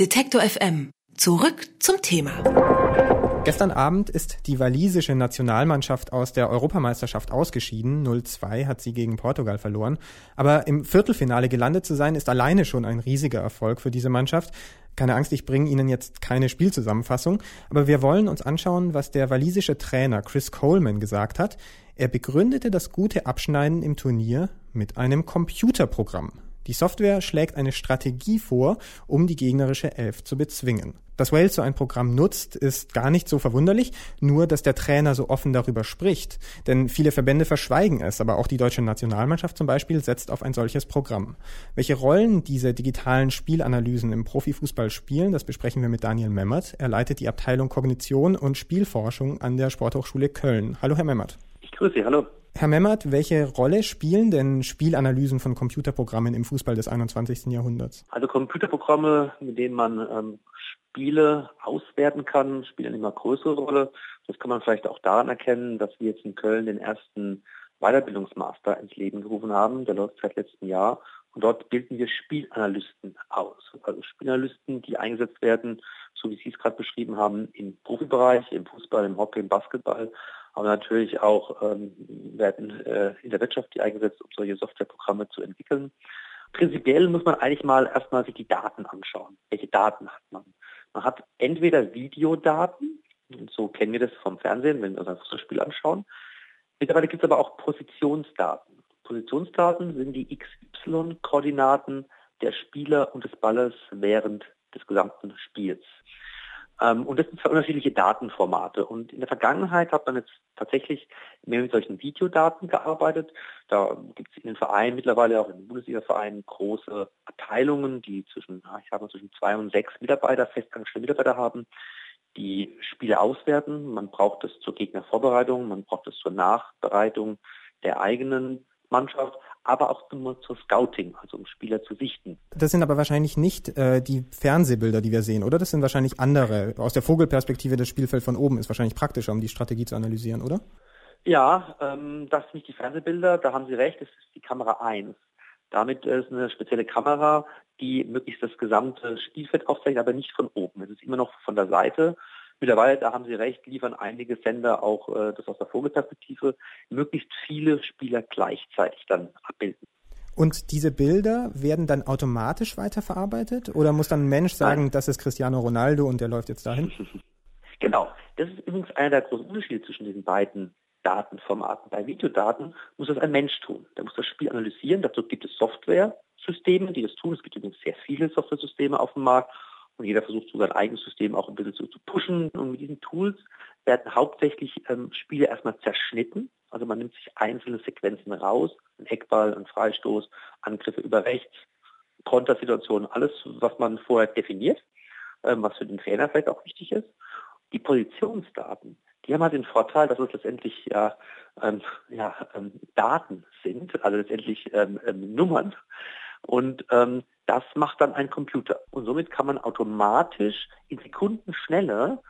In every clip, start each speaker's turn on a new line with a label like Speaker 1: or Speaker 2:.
Speaker 1: Detektor FM. Zurück zum Thema.
Speaker 2: Gestern Abend ist die walisische Nationalmannschaft aus der Europameisterschaft ausgeschieden. 0-2 hat sie gegen Portugal verloren. Aber im Viertelfinale gelandet zu sein, ist alleine schon ein riesiger Erfolg für diese Mannschaft. Keine Angst, ich bringe Ihnen jetzt keine Spielzusammenfassung, aber wir wollen uns anschauen, was der walisische Trainer Chris Coleman gesagt hat. Er begründete das gute Abschneiden im Turnier mit einem Computerprogramm. Die Software schlägt eine Strategie vor, um die gegnerische Elf zu bezwingen. Dass Wales so ein Programm nutzt, ist gar nicht so verwunderlich, nur dass der Trainer so offen darüber spricht. Denn viele Verbände verschweigen es, aber auch die deutsche Nationalmannschaft zum Beispiel setzt auf ein solches Programm. Welche Rollen diese digitalen Spielanalysen im Profifußball spielen, das besprechen wir mit Daniel Memmert. Er leitet die Abteilung Kognition und Spielforschung an der Sporthochschule Köln. Hallo, Herr Memmert.
Speaker 3: Ich grüße Sie, hallo.
Speaker 2: Herr Memmert, welche Rolle spielen denn Spielanalysen von Computerprogrammen im Fußball des 21. Jahrhunderts?
Speaker 3: Also Computerprogramme, mit denen man ähm, Spiele auswerten kann, spielen eine immer größere Rolle. Das kann man vielleicht auch daran erkennen, dass wir jetzt in Köln den ersten Weiterbildungsmaster ins Leben gerufen haben. Der läuft seit letztem Jahr. Und dort bilden wir Spielanalysten aus. Also Spielanalysten, die eingesetzt werden, so wie Sie es gerade beschrieben haben, im Profibereich, im Fußball, im Hockey, im Basketball aber natürlich auch ähm, werden äh, in der Wirtschaft die eingesetzt, um solche Softwareprogramme zu entwickeln. Prinzipiell muss man eigentlich mal erstmal sich die Daten anschauen. Welche Daten hat man? Man hat entweder Videodaten, so kennen wir das vom Fernsehen, wenn wir uns ein Fußballspiel anschauen. Mittlerweile gibt es aber auch Positionsdaten. Positionsdaten sind die XY-Koordinaten der Spieler und des Balles während des gesamten Spiels. Ähm, und das sind zwei unterschiedliche Datenformate. Und in der Vergangenheit hat man jetzt tatsächlich mehr mit solchen Videodaten gearbeitet. Da gibt es in den Vereinen mittlerweile auch in den Bundesliga-Vereinen große Abteilungen, die zwischen, ich sage mal, zwischen zwei und sechs Mitarbeiter, festangestellte Mitarbeiter haben, die Spiele auswerten. Man braucht das zur Gegnervorbereitung, man braucht das zur Nachbereitung der eigenen Mannschaft, aber auch zum, zum Scouting, also um Spieler zu sichten.
Speaker 2: Das sind aber wahrscheinlich nicht äh, die Fernsehbilder, die wir sehen, oder? Das sind wahrscheinlich andere. Aus der Vogelperspektive das Spielfeld von oben ist wahrscheinlich praktischer, um die Strategie zu analysieren, oder?
Speaker 3: Ja, ähm, das sind nicht die Fernsehbilder, da haben Sie recht, das ist die Kamera 1. Damit ist eine spezielle Kamera, die möglichst das gesamte Spielfeld aufzeichnet, aber nicht von oben. Es ist immer noch von der Seite Mittlerweile, da haben Sie recht, liefern einige Sender auch äh, das aus der Vogelperspektive, möglichst viele Spieler gleichzeitig dann abbilden.
Speaker 2: Und diese Bilder werden dann automatisch weiterverarbeitet oder muss dann ein Mensch sagen, Nein. das ist Cristiano Ronaldo und der läuft jetzt dahin?
Speaker 3: Genau. Das ist übrigens einer der großen Unterschiede zwischen diesen beiden Datenformaten. Bei Videodaten muss das ein Mensch tun. Der muss das Spiel analysieren. Dazu gibt es Software-Systeme, die das tun. Es gibt übrigens sehr viele Software-Systeme auf dem Markt und jeder versucht so sein eigenes System auch ein bisschen zu, zu pushen. Und mit diesen Tools werden hauptsächlich ähm, Spiele erstmal zerschnitten. Also man nimmt sich einzelne Sequenzen raus, ein Eckball, ein Freistoß, Angriffe über rechts, Kontersituationen, alles, was man vorher definiert, ähm, was für den Trainer vielleicht auch wichtig ist. Die Positionsdaten, die haben halt den Vorteil, dass es letztendlich ja, ähm, ja ähm, Daten sind, also letztendlich ähm, ähm, Nummern. Und ähm, das macht dann ein Computer. Und somit kann man automatisch in Sekunden schneller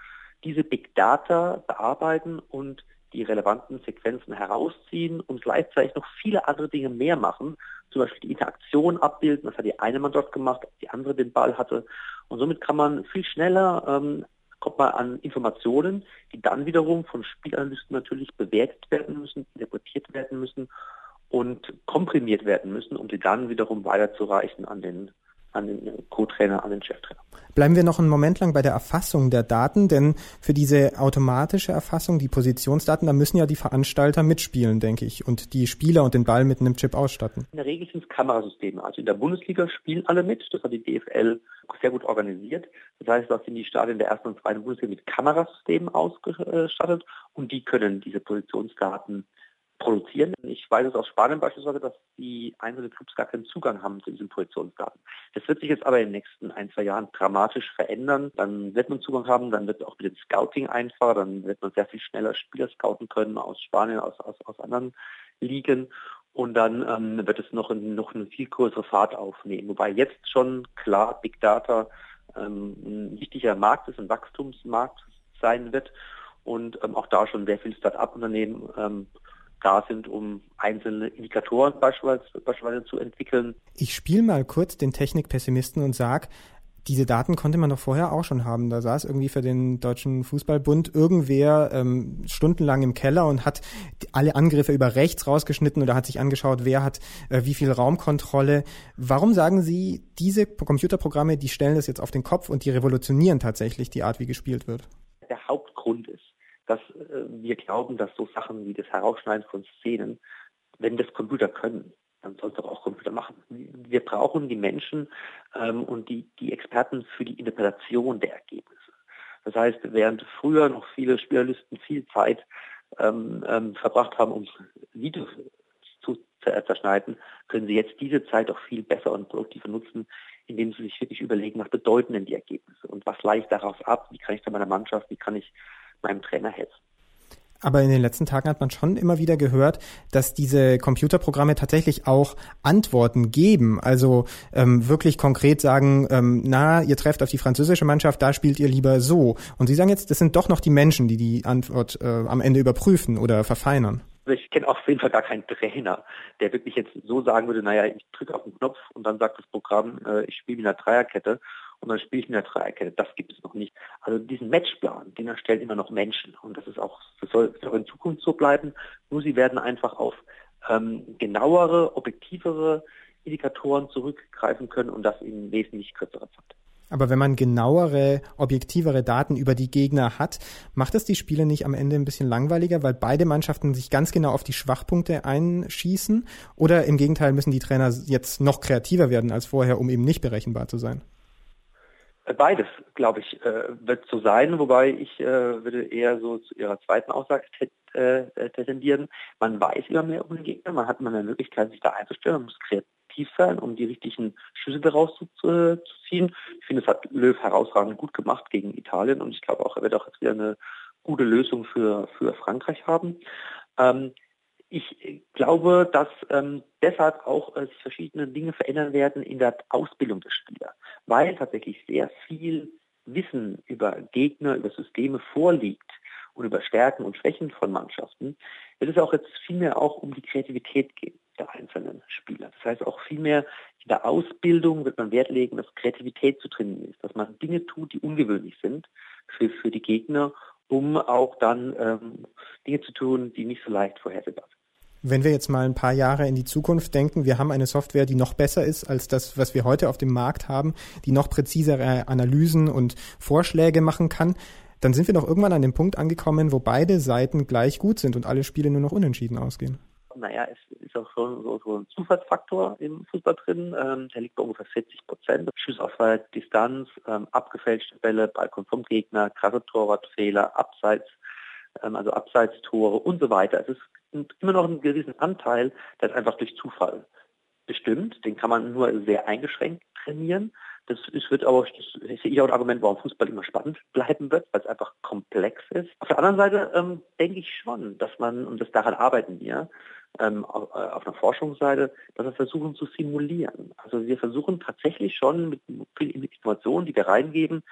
Speaker 3: diese Big Data bearbeiten und die relevanten Sequenzen herausziehen und gleichzeitig noch viele andere Dinge mehr machen. Zum Beispiel die Interaktion abbilden, das hat die eine Mann dort gemacht, die andere den Ball hatte. Und somit kann man viel schneller, ähm, kommt man an Informationen, die dann wiederum von Spielanalysten natürlich bewertet werden müssen, interpretiert werden müssen und komprimiert werden müssen, um sie dann wiederum weiterzureichen an den an den Co-Trainer, an den Cheftrainer.
Speaker 2: Bleiben wir noch einen Moment lang bei der Erfassung der Daten, denn für diese automatische Erfassung, die Positionsdaten, da müssen ja die Veranstalter mitspielen, denke ich, und die Spieler und den Ball mit einem Chip ausstatten.
Speaker 3: In der Regel sind es Kamerasysteme. Also in der Bundesliga spielen alle mit. Das hat die DFL sehr gut organisiert. Das heißt, da sind die Stadien der ersten und zweiten Bundesliga mit Kamerasystemen ausgestattet und die können diese Positionsdaten produzieren. Ich weiß es aus Spanien beispielsweise, dass die einzelnen Clubs gar keinen Zugang haben zu diesen Projektionsdaten. Das wird sich jetzt aber in den nächsten ein, zwei Jahren dramatisch verändern. Dann wird man Zugang haben, dann wird auch mit dem Scouting einfacher, dann wird man sehr viel schneller Spieler scouten können aus Spanien, aus, aus, aus anderen Ligen. Und dann ähm, wird es noch, noch eine viel größere Fahrt aufnehmen. Wobei jetzt schon klar Big Data ähm, ein wichtiger Markt ist, ein Wachstumsmarkt sein wird und ähm, auch da schon sehr viele Start-up-Unternehmen ähm, da sind, um einzelne Indikatoren beispielsweise, beispielsweise zu entwickeln.
Speaker 2: Ich spiele mal kurz den Technikpessimisten und sage, Diese Daten konnte man doch vorher auch schon haben. Da saß irgendwie für den Deutschen Fußballbund irgendwer ähm, stundenlang im Keller und hat alle Angriffe über rechts rausgeschnitten oder hat sich angeschaut, wer hat äh, wie viel Raumkontrolle. Warum sagen Sie, diese Computerprogramme, die stellen das jetzt auf den Kopf und die revolutionieren tatsächlich die Art, wie gespielt wird?
Speaker 3: Der Hauptgrund ist, dass äh, wir glauben, dass so Sachen wie das Herausschneiden von Szenen, wenn das Computer können, dann soll es doch auch Computer machen. Wir brauchen die Menschen ähm, und die, die Experten für die Interpretation der Ergebnisse. Das heißt, während früher noch viele Spielerlisten viel Zeit ähm, ähm, verbracht haben, um Videos zu zerschneiden, können sie jetzt diese Zeit auch viel besser und produktiver nutzen, indem sie sich wirklich überlegen, was bedeuten denn die Ergebnisse und was leite ich daraus ab, wie kann ich da meiner Mannschaft, wie kann ich meinem Trainer helfen.
Speaker 2: Aber in den letzten Tagen hat man schon immer wieder gehört, dass diese Computerprogramme tatsächlich auch Antworten geben. Also ähm, wirklich konkret sagen, ähm, na, ihr trefft auf die französische Mannschaft, da spielt ihr lieber so. Und Sie sagen jetzt, das sind doch noch die Menschen, die die Antwort äh, am Ende überprüfen oder verfeinern.
Speaker 3: Ich kenne auf jeden Fall gar keinen Trainer, der wirklich jetzt so sagen würde, naja, ich drücke auf den Knopf und dann sagt das Programm, äh, ich spiele mit einer Dreierkette und dann spiele ich mit einer Dreierkette. Das gibt es noch nicht. Also diesen Matchplan, den erstellen immer noch Menschen und das ist auch, das soll auch in Zukunft so bleiben. Nur sie werden einfach auf ähm, genauere, objektivere Indikatoren zurückgreifen können und das in wesentlich kürzerer Zeit.
Speaker 2: Aber wenn man genauere, objektivere Daten über die Gegner hat, macht es die Spiele nicht am Ende ein bisschen langweiliger, weil beide Mannschaften sich ganz genau auf die Schwachpunkte einschießen? Oder im Gegenteil müssen die Trainer jetzt noch kreativer werden als vorher, um eben nicht berechenbar zu sein?
Speaker 3: Beides, glaube ich, äh, wird so sein, wobei ich äh, würde eher so zu Ihrer zweiten Aussage äh, tendieren. Man weiß immer mehr um den Gegner, man hat immer mehr Möglichkeit, sich da einzustellen, man muss kreativ sein, um die richtigen Schlüsse daraus zu, zu ziehen. Ich finde, es hat Löw herausragend gut gemacht gegen Italien und ich glaube auch, er wird auch jetzt wieder eine gute Lösung für, für Frankreich haben. Ähm, ich glaube, dass ähm, deshalb auch äh, sich verschiedene Dinge verändern werden in der Ausbildung der Spieler, weil tatsächlich sehr viel Wissen über Gegner, über Systeme vorliegt und über Stärken und Schwächen von Mannschaften, wird es auch jetzt viel mehr auch um die Kreativität gehen der einzelnen Spieler. Das heißt auch viel mehr in der Ausbildung wird man Wert legen, dass Kreativität zu trainieren ist, dass man Dinge tut, die ungewöhnlich sind für, für die Gegner, um auch dann ähm, Dinge zu tun, die nicht so leicht vorhersehbar sind.
Speaker 2: Wenn wir jetzt mal ein paar Jahre in die Zukunft denken, wir haben eine Software, die noch besser ist als das, was wir heute auf dem Markt haben, die noch präzisere Analysen und Vorschläge machen kann, dann sind wir doch irgendwann an dem Punkt angekommen, wo beide Seiten gleich gut sind und alle Spiele nur noch unentschieden ausgehen.
Speaker 3: Naja, es ist auch schon so, so ein Zufallsfaktor im Fußball drin. Ähm, der liegt bei ungefähr 40 Prozent. Auf Distanz, ähm, abgefälschte Bälle, Balkon vom Gegner, krasse Torwartfehler, Abseits, also Abseitstore und so weiter. Es ist immer noch einen gewissen Anteil, der ist einfach durch Zufall bestimmt. Den kann man nur sehr eingeschränkt trainieren. Das ist, wird aber, das ist ja auch ein Argument, warum Fußball immer spannend bleiben wird, weil es einfach komplex ist. Auf der anderen Seite ähm, denke ich schon, dass man, und das daran arbeiten wir, ähm, auf, äh, auf einer Forschungsseite, dass wir versuchen zu simulieren. Also wir versuchen tatsächlich schon mit vielen Informationen, die wir reingeben,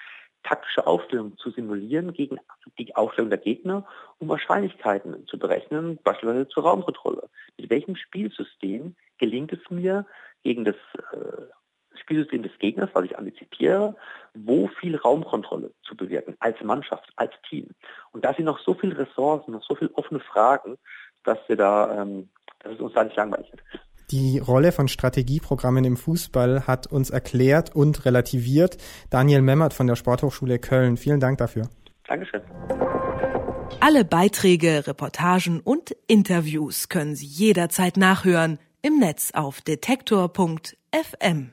Speaker 3: taktische Aufstellung zu simulieren gegen die Aufstellung der Gegner, um Wahrscheinlichkeiten zu berechnen, beispielsweise zur Raumkontrolle. Mit welchem Spielsystem gelingt es mir, gegen das äh, Spielsystem des Gegners, was ich antizipiere, wo viel Raumkontrolle zu bewirken, als Mannschaft, als Team. Und da sind noch so viele Ressourcen, noch so viele offene Fragen, dass wir da, ähm, dass es uns da nicht langweilig wird.
Speaker 2: Die Rolle von Strategieprogrammen im Fußball hat uns erklärt und relativiert Daniel Memmert von der Sporthochschule Köln. Vielen Dank dafür.
Speaker 3: Dankeschön.
Speaker 1: Alle Beiträge, Reportagen und Interviews können Sie jederzeit nachhören im Netz auf detektor.fm.